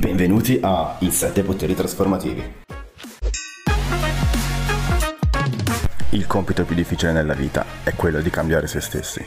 Benvenuti a I 7 poteri trasformativi. Il compito più difficile nella vita è quello di cambiare se stessi.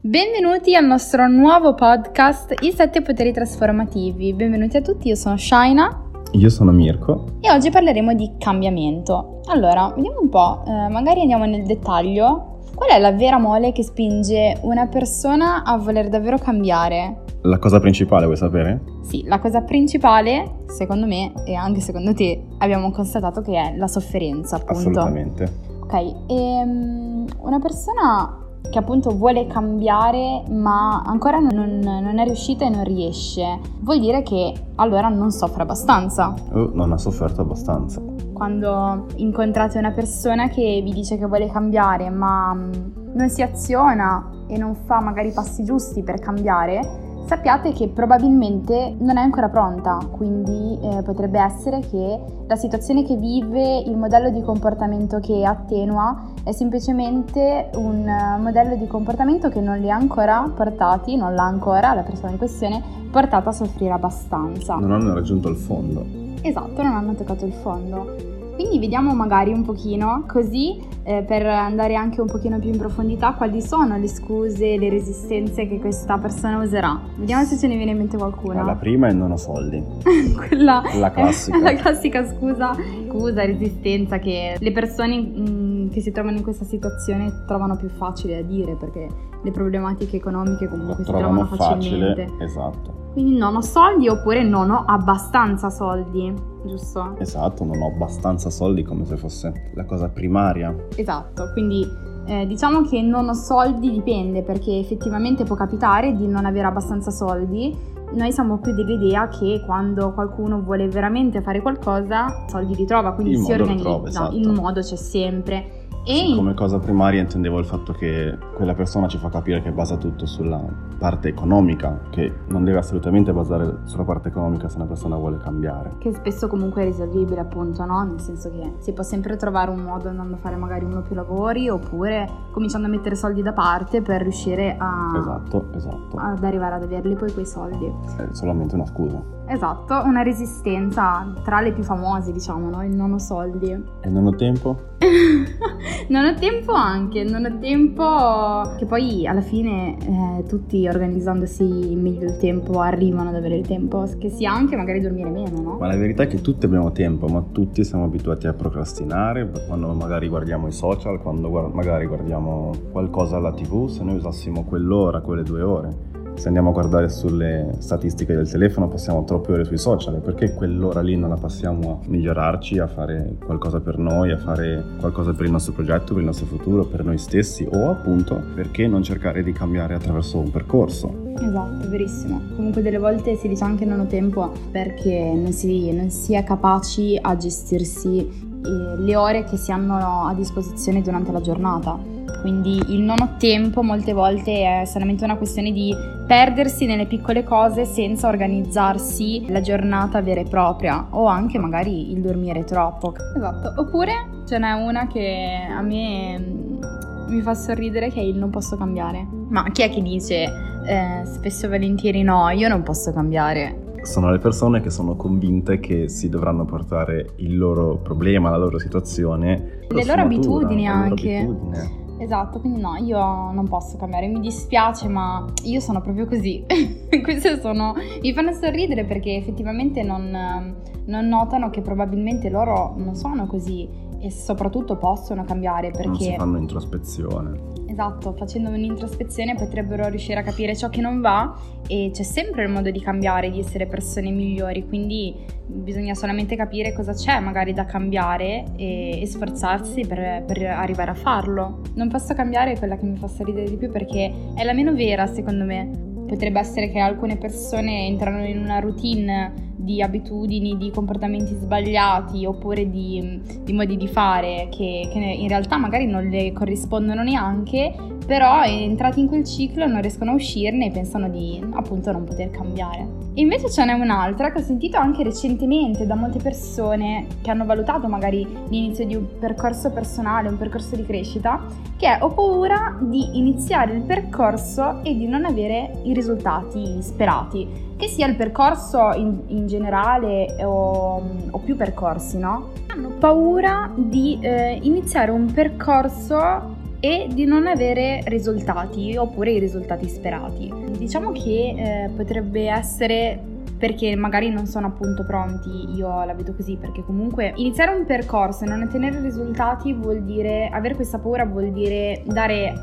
Benvenuti al nostro nuovo podcast I 7 poteri trasformativi. Benvenuti a tutti, io sono Shaina. Io sono Mirko. E oggi parleremo di cambiamento. Allora, vediamo un po', eh, magari andiamo nel dettaglio. Qual è la vera mole che spinge una persona a voler davvero cambiare? La cosa principale vuoi sapere? Sì, la cosa principale, secondo me e anche secondo te, abbiamo constatato che è la sofferenza, appunto. Assolutamente. Ok, e um, una persona che appunto vuole cambiare ma ancora non, non, è riuscita e non riesce, vuol dire che allora non soffre abbastanza. Uh, non ha sofferto abbastanza. Quando incontrate una persona che vi dice che vuole cambiare ma mm, non si aziona e non fa magari i passi giusti per cambiare, sappiate che probabilmente non è ancora pronta, quindi eh, potrebbe essere che la situazione che vive, il modello di comportamento che attenua è semplicemente un uh, modello di comportamento che non li ha ancora portati, non l'ha ancora la persona in questione portata a soffrire abbastanza. Non hanno raggiunto il fondo. Esatto, non hanno toccato il fondo. Quindi vediamo magari un pochino, così eh, per andare anche un pochino più in profondità, quali sono le scuse, le resistenze che questa persona userà. Vediamo se ce ne viene in mente qualcuna. La prima è non ho soldi. Quella la classica. la classica scusa, scusa, resistenza che le persone mh, mm, che si trovano in questa situazione trovano più facile da dire perché le problematiche economiche comunque si trovano facilmente. Facile, esatto. Quindi non ho soldi oppure non ho abbastanza soldi, giusto? Esatto, non ho abbastanza soldi come se fosse la cosa primaria. Esatto, quindi eh, diciamo che non ho soldi dipende perché effettivamente può capitare di non avere abbastanza soldi. Noi siamo più dell'idea che quando qualcuno vuole veramente fare qualcosa, soldi li trova, quindi il si organizza. Trova, esatto. Il modo c'è sempre. E sì, come cosa primaria intendevo il fatto che quella persona ci fa capire che basa tutto sulla parte economica, che non deve assolutamente basare sulla parte economica se una persona vuole cambiare. Che spesso comunque è risolvibile appunto, no? Nel senso che si può sempre trovare un modo andando a fare magari uno o più lavori oppure cominciando a mettere soldi da parte per riuscire a... Esatto, esatto. Ad arrivare ad averli poi quei soldi. È solamente una scusa. Esatto, una resistenza tra le più famose, diciamo, no? Il non ho soldi. E non ho tempo? non ho tempo anche, non ho tempo che poi alla fine eh, tutti organizzandosi meglio il tempo arrivano ad avere il tempo, che sia anche magari dormire meno, no? Ma la verità è che tutti abbiamo tempo, ma tutti siamo abituati a procrastinare quando magari guardiamo i social, quando guard- magari guardiamo qualcosa alla tv, se noi usassimo quell'ora, quelle due ore se andiamo a guardare sulle statistiche del telefono passiamo troppe ore sui social, perché quell'ora lì non la passiamo a migliorarci, a fare qualcosa per noi, a fare qualcosa per il nostro progetto, per il nostro futuro, per noi stessi o appunto perché non cercare di cambiare attraverso un percorso? Esatto, verissimo. Comunque delle volte si dice anche non ho tempo perché non si, non si è capaci a gestirsi le ore che si hanno a disposizione durante la giornata quindi il non ho tempo molte volte è solamente una questione di perdersi nelle piccole cose senza organizzarsi la giornata vera e propria o anche magari il dormire troppo. Esatto, oppure ce n'è una che a me mm, mi fa sorridere che è il non posso cambiare. Ma chi è che dice eh, spesso e volentieri no, io non posso cambiare? Sono le persone che sono convinte che si dovranno portare il loro problema, la loro situazione, le loro abitudini anche. Loro abitudine. Esatto, quindi no, io non posso cambiare, mi dispiace, ma io sono proprio così. Queste sono. mi fanno sorridere perché effettivamente non, non, notano che probabilmente loro non sono così e soprattutto possono cambiare perché. Non si fanno introspezione. Esatto, facendo un'introspezione potrebbero riuscire a capire ciò che non va e c'è sempre il modo di cambiare, di essere persone migliori, quindi bisogna solamente capire cosa c'è magari da cambiare e, e sforzarsi per, per, arrivare a farlo. Non posso cambiare quella che mi fa sorridere di più perché è la meno vera secondo me. Potrebbe essere che alcune persone entrano in una routine di abitudini, di comportamenti sbagliati oppure di, di modi di fare che, che, in realtà magari non le corrispondono neanche, però entrati in quel ciclo non riescono a uscirne e pensano di appunto non poter cambiare. E invece ce n'è un'altra che ho sentito anche recentemente da molte persone che hanno valutato magari l'inizio di un percorso personale, un percorso di crescita, che è ho paura di iniziare il percorso e di non avere i risultati sperati, che sia il percorso in, in generale o, o, più percorsi, no? Hanno paura di eh, iniziare un percorso e di non avere risultati oppure i risultati sperati. Diciamo che eh, potrebbe essere perché magari non sono appunto pronti, io la vedo così, perché comunque iniziare un percorso e non ottenere risultati vuol dire, avere questa paura vuol dire dare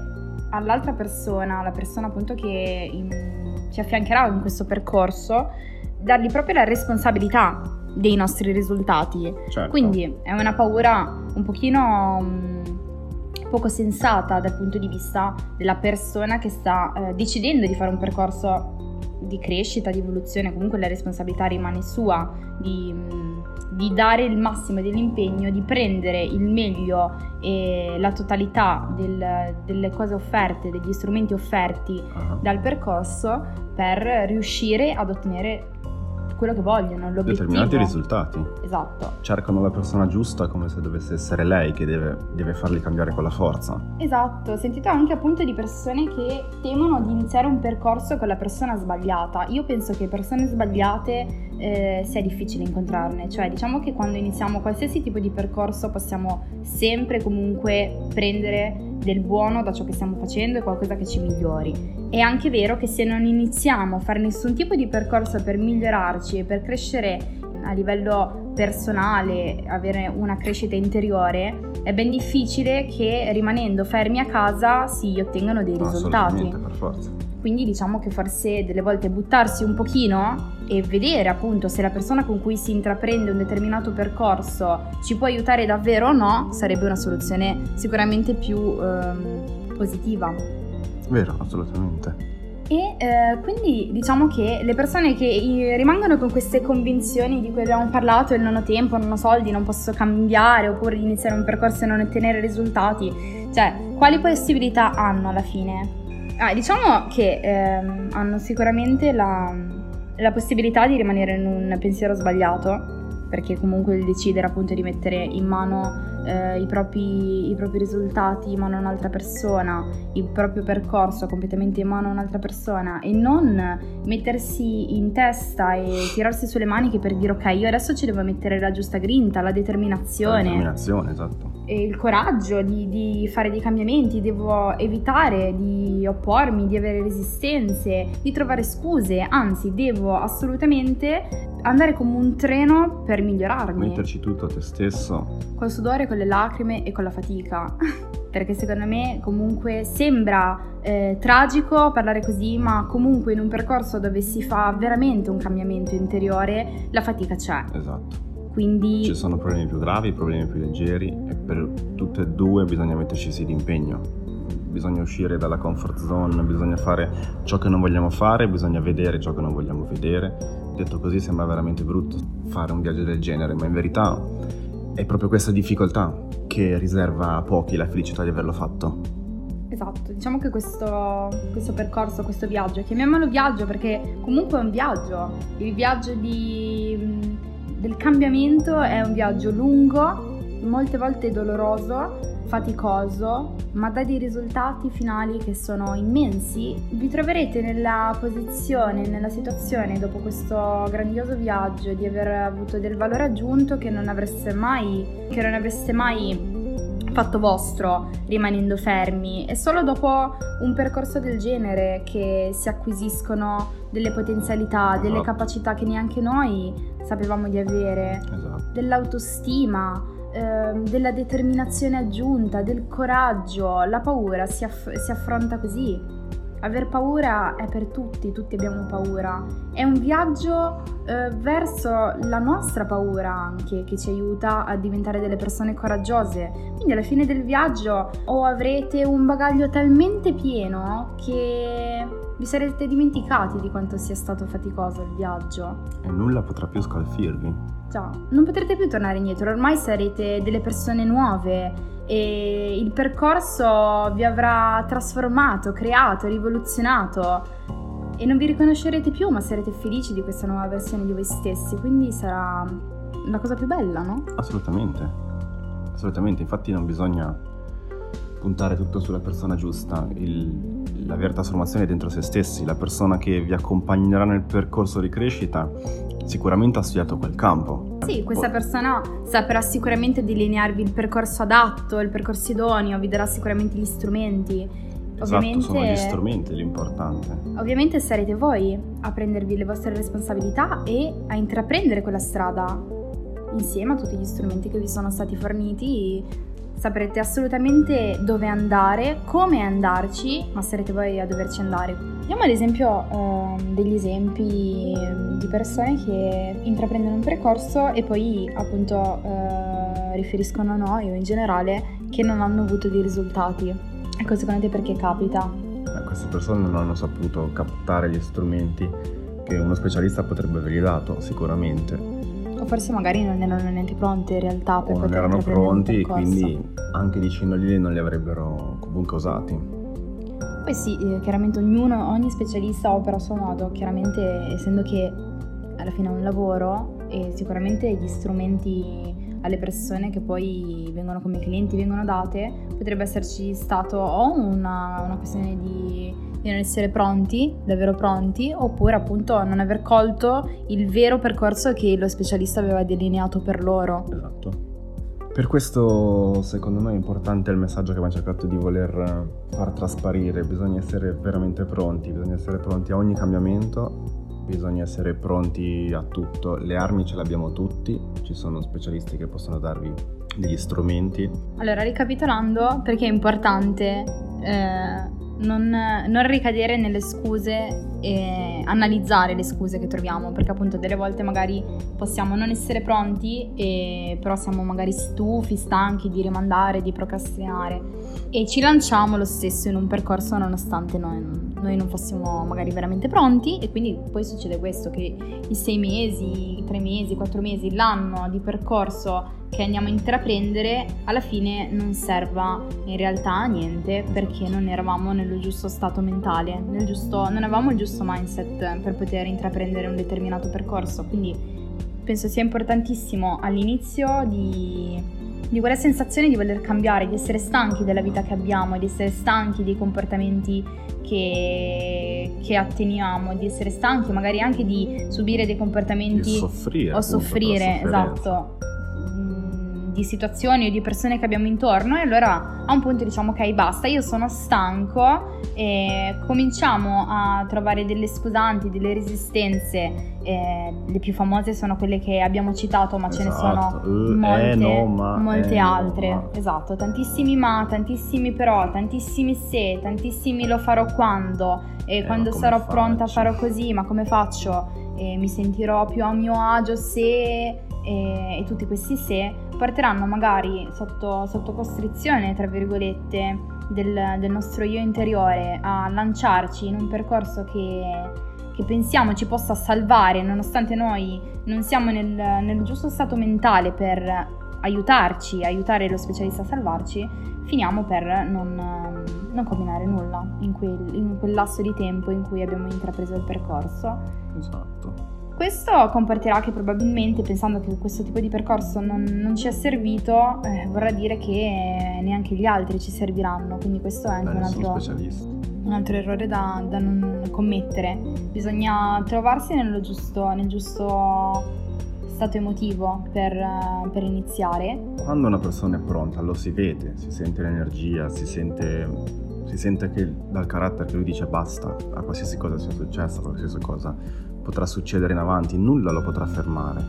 all'altra persona, alla persona appunto che in, ci affiancherà in questo percorso, dargli proprio la responsabilità dei nostri risultati. Certo. Quindi è una paura un pochino mm, poco sensata dal punto di vista della persona che sta eh, decidendo di fare un percorso di crescita, di evoluzione, comunque la responsabilità rimane sua di, di dare il massimo dell'impegno, di prendere il meglio e la totalità del, delle cose offerte, degli strumenti offerti uh-huh. dal percorso per riuscire ad ottenere quello che vogliono, l'obiettivo. Determinati risultati. Esatto. Cercano la persona giusta come se dovesse essere lei che deve, deve farli cambiare con la forza. Esatto, ho sentito anche appunto di persone che temono di iniziare un percorso con la persona sbagliata. Io penso che persone sbagliate eh, sia difficile incontrarne, cioè diciamo che quando iniziamo qualsiasi tipo di percorso possiamo sempre comunque prendere del buono da ciò che stiamo facendo e qualcosa che ci migliori. È anche vero che se non iniziamo a fare nessun tipo di percorso per migliorarci e per crescere a livello personale, avere una crescita interiore, è ben difficile che rimanendo fermi a casa si ottengano dei risultati. Per forza. Quindi diciamo che forse delle volte buttarsi un pochino e vedere appunto se la persona con cui si intraprende un determinato percorso ci può aiutare davvero o no sarebbe una soluzione sicuramente più ehm, positiva. Vero, assolutamente. E eh, quindi diciamo che le persone che rimangono con queste convinzioni di cui abbiamo parlato, il non ho tempo, non ho soldi, non posso cambiare oppure iniziare un percorso e non ottenere risultati, cioè quali possibilità hanno alla fine? Ah, diciamo che ehm, hanno sicuramente la, la possibilità di rimanere in un pensiero sbagliato, perché comunque il decidere appunto di mettere in mano eh, i, propri, i, propri, risultati in mano a un'altra persona, il proprio percorso completamente in mano a un'altra persona e non mettersi in testa e tirarsi sulle maniche per dire ok, io adesso ci devo mettere la giusta grinta, la determinazione. La determinazione, esatto. Il coraggio di, di fare dei cambiamenti, devo evitare di oppormi, di avere resistenze, di trovare scuse, anzi devo assolutamente andare come un treno per migliorarmi. Metterci tutto a te stesso. Col sudore, con le lacrime e con la fatica. Perché secondo me comunque sembra eh, tragico parlare così, ma comunque in un percorso dove si fa veramente un cambiamento interiore, la fatica c'è. Esatto. Quindi... Ci sono problemi più gravi, problemi più leggeri e per tutte e due bisogna metterci sì d'impegno bisogna uscire dalla comfort zone, bisogna fare ciò che non vogliamo fare, bisogna vedere ciò che non vogliamo vedere. Detto così sembra veramente brutto fare un viaggio del genere, ma in verità è proprio questa difficoltà che riserva a pochi la felicità di averlo fatto. Esatto, diciamo che questo, questo, percorso, questo viaggio, chiamiamolo viaggio perché comunque è un viaggio, il viaggio di, del cambiamento è un viaggio lungo, molte volte doloroso, faticoso, ma dà dei risultati finali che sono immensi, vi troverete nella posizione, nella situazione dopo questo grandioso viaggio di aver avuto del valore aggiunto che non avreste mai, che non avreste mai fatto vostro rimanendo fermi. È solo dopo un percorso del genere che si acquisiscono delle potenzialità, esatto. delle capacità che neanche noi sapevamo di avere, esatto. dell'autostima Ehm, della determinazione aggiunta, del coraggio, la paura si, aff- si affronta così. Aver paura è per tutti, tutti abbiamo paura. È un viaggio eh, verso la nostra paura anche che ci aiuta a diventare delle persone coraggiose. Quindi alla fine del viaggio o avrete un bagaglio talmente pieno che vi sarete dimenticati di quanto sia stato faticoso il viaggio. E nulla potrà più scalfirvi. Già, non potrete più tornare indietro, ormai sarete delle persone nuove e il percorso vi avrà trasformato, creato, rivoluzionato e non vi riconoscerete più, ma sarete felici di questa nuova versione di voi stessi, quindi sarà la cosa più bella, no? Assolutamente, assolutamente, infatti non bisogna puntare tutto sulla persona giusta, il la vera trasformazione è dentro se stessi, la persona che vi accompagnerà nel percorso di crescita sicuramente ha studiato quel campo. Sì, questa persona saprà sicuramente delinearvi il percorso adatto, il percorso idoneo, vi darà sicuramente gli strumenti. Esatto, ovviamente, sono gli strumenti l'importante. Ovviamente sarete voi a prendervi le vostre responsabilità e a intraprendere quella strada insieme a tutti gli strumenti che vi sono stati forniti saprete assolutamente dove andare, come andarci, ma sarete voi a doverci andare. Diamo ad esempio eh, degli esempi di persone che intraprendono un percorso e poi appunto eh, riferiscono a noi o in generale che non hanno avuto dei risultati. Ecco, secondo te perché capita? Eh, queste persone non hanno saputo captare gli strumenti che uno specialista potrebbe avergli dato, sicuramente o forse magari non erano neanche pronti in realtà per o poter non erano pronti e quindi anche dicendogli non li avrebbero comunque usati. Poi sì, eh, chiaramente ognuno, ogni specialista opera a suo modo, chiaramente essendo che alla fine è un lavoro e sicuramente gli strumenti alle persone che poi vengono come clienti vengono date, potrebbe esserci stato o una, una questione di di non essere pronti, davvero pronti, oppure appunto non aver colto il vero percorso che lo specialista aveva delineato per loro. Esatto. Per questo secondo me è importante il messaggio che abbiamo cercato di voler far trasparire, bisogna essere veramente pronti, bisogna essere pronti a ogni cambiamento, bisogna essere pronti a tutto, le armi ce le abbiamo tutti, ci sono specialisti che possono darvi degli strumenti. Allora, ricapitolando, perché è importante eh, non, non, ricadere nelle scuse e analizzare le scuse che troviamo, perché appunto delle volte magari possiamo non essere pronti, e, però siamo magari stufi, stanchi di rimandare, di procrastinare. E ci lanciamo lo stesso in un percorso nonostante noi, noi non fossimo magari veramente pronti e quindi poi succede questo, che i sei mesi, i tre mesi, i quattro mesi, l'anno di percorso che andiamo a intraprendere alla fine non serva in realtà a niente perché non eravamo nello giusto stato mentale, giusto, non avevamo il giusto mindset per poter intraprendere un determinato percorso. Quindi penso sia importantissimo all'inizio di, di quella sensazione di voler cambiare, di essere stanchi della vita che abbiamo, di essere stanchi dei comportamenti che, che, atteniamo, di essere stanchi, magari anche di subire dei comportamenti di soffrire, o soffrire, esatto di situazioni o di persone che abbiamo intorno e allora a un punto diciamo ok basta, io sono stanco e cominciamo a trovare delle scusanti, delle resistenze, eh, le più famose sono quelle che abbiamo citato ma esatto. ce ne sono esatto. uh, molte, eh, no, ma, molte eh, altre, no, esatto, tantissimi ma, tantissimi però, tantissimi se, tantissimi lo farò quando e eh, quando sarò faccio? pronta farò così, ma come faccio? mi sentirò più a mio agio se e, e tutti questi se porteranno magari sotto, sotto costrizione, tra virgolette, del, del, nostro io interiore a lanciarci in un percorso che, che, pensiamo ci possa salvare, nonostante noi non siamo nel, nel giusto stato mentale per aiutarci, aiutare lo specialista a salvarci, finiamo per non, non combinare nulla in quel, in quel lasso di tempo in cui abbiamo intrapreso il percorso. Esatto. Questo comporterà che probabilmente, pensando che questo tipo di percorso non, non ci è servito, eh, vorrà dire che neanche gli altri ci serviranno, quindi questo è anche un altro, un altro, errore da, da, non commettere. Bisogna trovarsi giusto, nel giusto stato emotivo per, per, iniziare. Quando una persona è pronta lo si vede, si sente l'energia, si sente, si sente che dal carattere che lui dice basta a qualsiasi cosa sia successa, a qualsiasi cosa potrà succedere in avanti, nulla lo potrà fermare.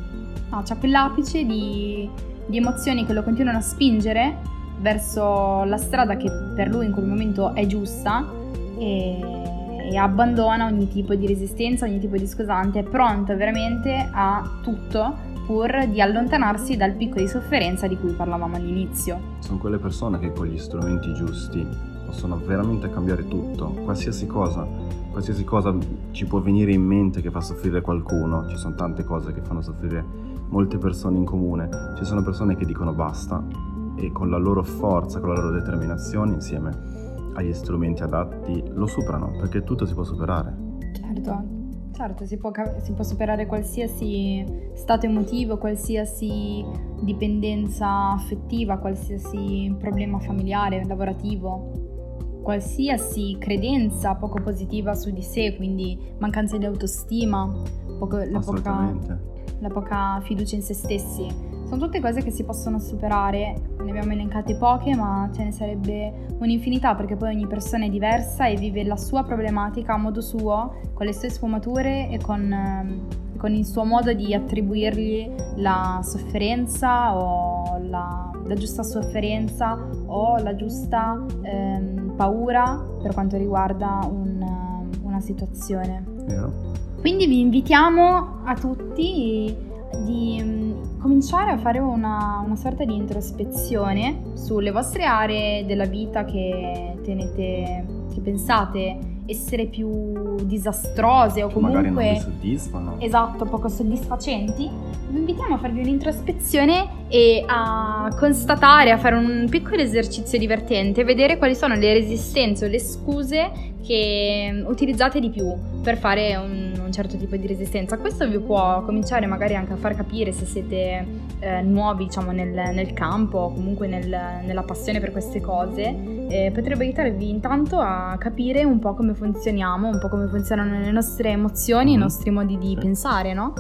No, c'è quell'apice di, di emozioni che lo continuano a spingere verso la strada che per lui in quel momento è giusta e, e, abbandona ogni tipo di resistenza, ogni tipo di scusante, è pronto veramente a tutto pur di allontanarsi dal picco di sofferenza di cui parlavamo all'inizio. Sono quelle persone che con gli strumenti giusti possono veramente cambiare tutto, qualsiasi cosa qualsiasi cosa ci può venire in mente che fa soffrire qualcuno, ci sono tante cose che fanno soffrire molte persone in comune, ci sono persone che dicono basta e con la loro forza, con la loro determinazione insieme agli strumenti adatti lo superano, perché tutto si può superare. Certo, certo, si può, si può superare qualsiasi stato emotivo, qualsiasi dipendenza affettiva, qualsiasi problema familiare, lavorativo qualsiasi credenza poco positiva su di sé, quindi mancanza di autostima, poco, la, poca, la poca fiducia in se stessi. Sono tutte cose che si possono superare, ne abbiamo elencate poche, ma ce ne sarebbe un'infinità perché poi ogni persona è diversa e vive la sua problematica a modo suo, con le sue sfumature e con, ehm, con il suo modo di attribuirgli la sofferenza o la, la giusta sofferenza o la giusta ehm, paura per quanto riguarda un, una situazione. Yeah. Quindi vi invitiamo a tutti di mm, cominciare a fare una, una, sorta di introspezione sulle vostre aree della vita che tenete, che pensate essere più disastrose o comunque magari non soddisfano. Esatto, poco soddisfacenti. Vi invitiamo a farvi un'introspezione e a constatare, a fare un piccolo esercizio divertente, vedere quali sono le resistenze o le scuse che utilizzate di più per fare un, un certo tipo di resistenza. Questo vi può cominciare magari anche a far capire se siete eh, nuovi diciamo nel, nel, campo o comunque nel, nella passione per queste cose. Eh, potrebbe aiutarvi intanto a capire un po' come funzioniamo, un po' come funzionano le nostre emozioni, mm-hmm. i nostri modi di pensare, no?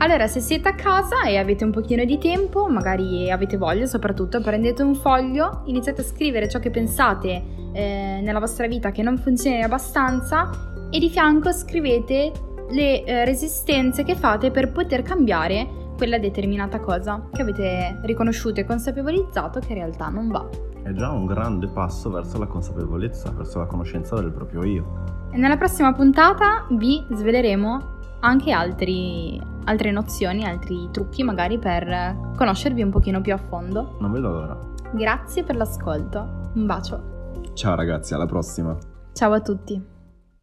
Allora, se siete a casa e avete un pochino di tempo, magari avete voglia soprattutto, prendete un foglio, iniziate a scrivere ciò che pensate eh, nella vostra vita che non funziona abbastanza e di fianco scrivete le eh, resistenze che fate per poter cambiare quella determinata cosa che avete riconosciuto e consapevolizzato che in realtà non va. È già un grande passo verso la consapevolezza, verso la conoscenza del proprio io. E nella prossima puntata vi sveleremo anche altri, altre nozioni, altri trucchi magari per conoscervi un pochino più a fondo. Non vedo l'ora. Grazie per l'ascolto. Un bacio. Ciao ragazzi, alla prossima. Ciao a tutti.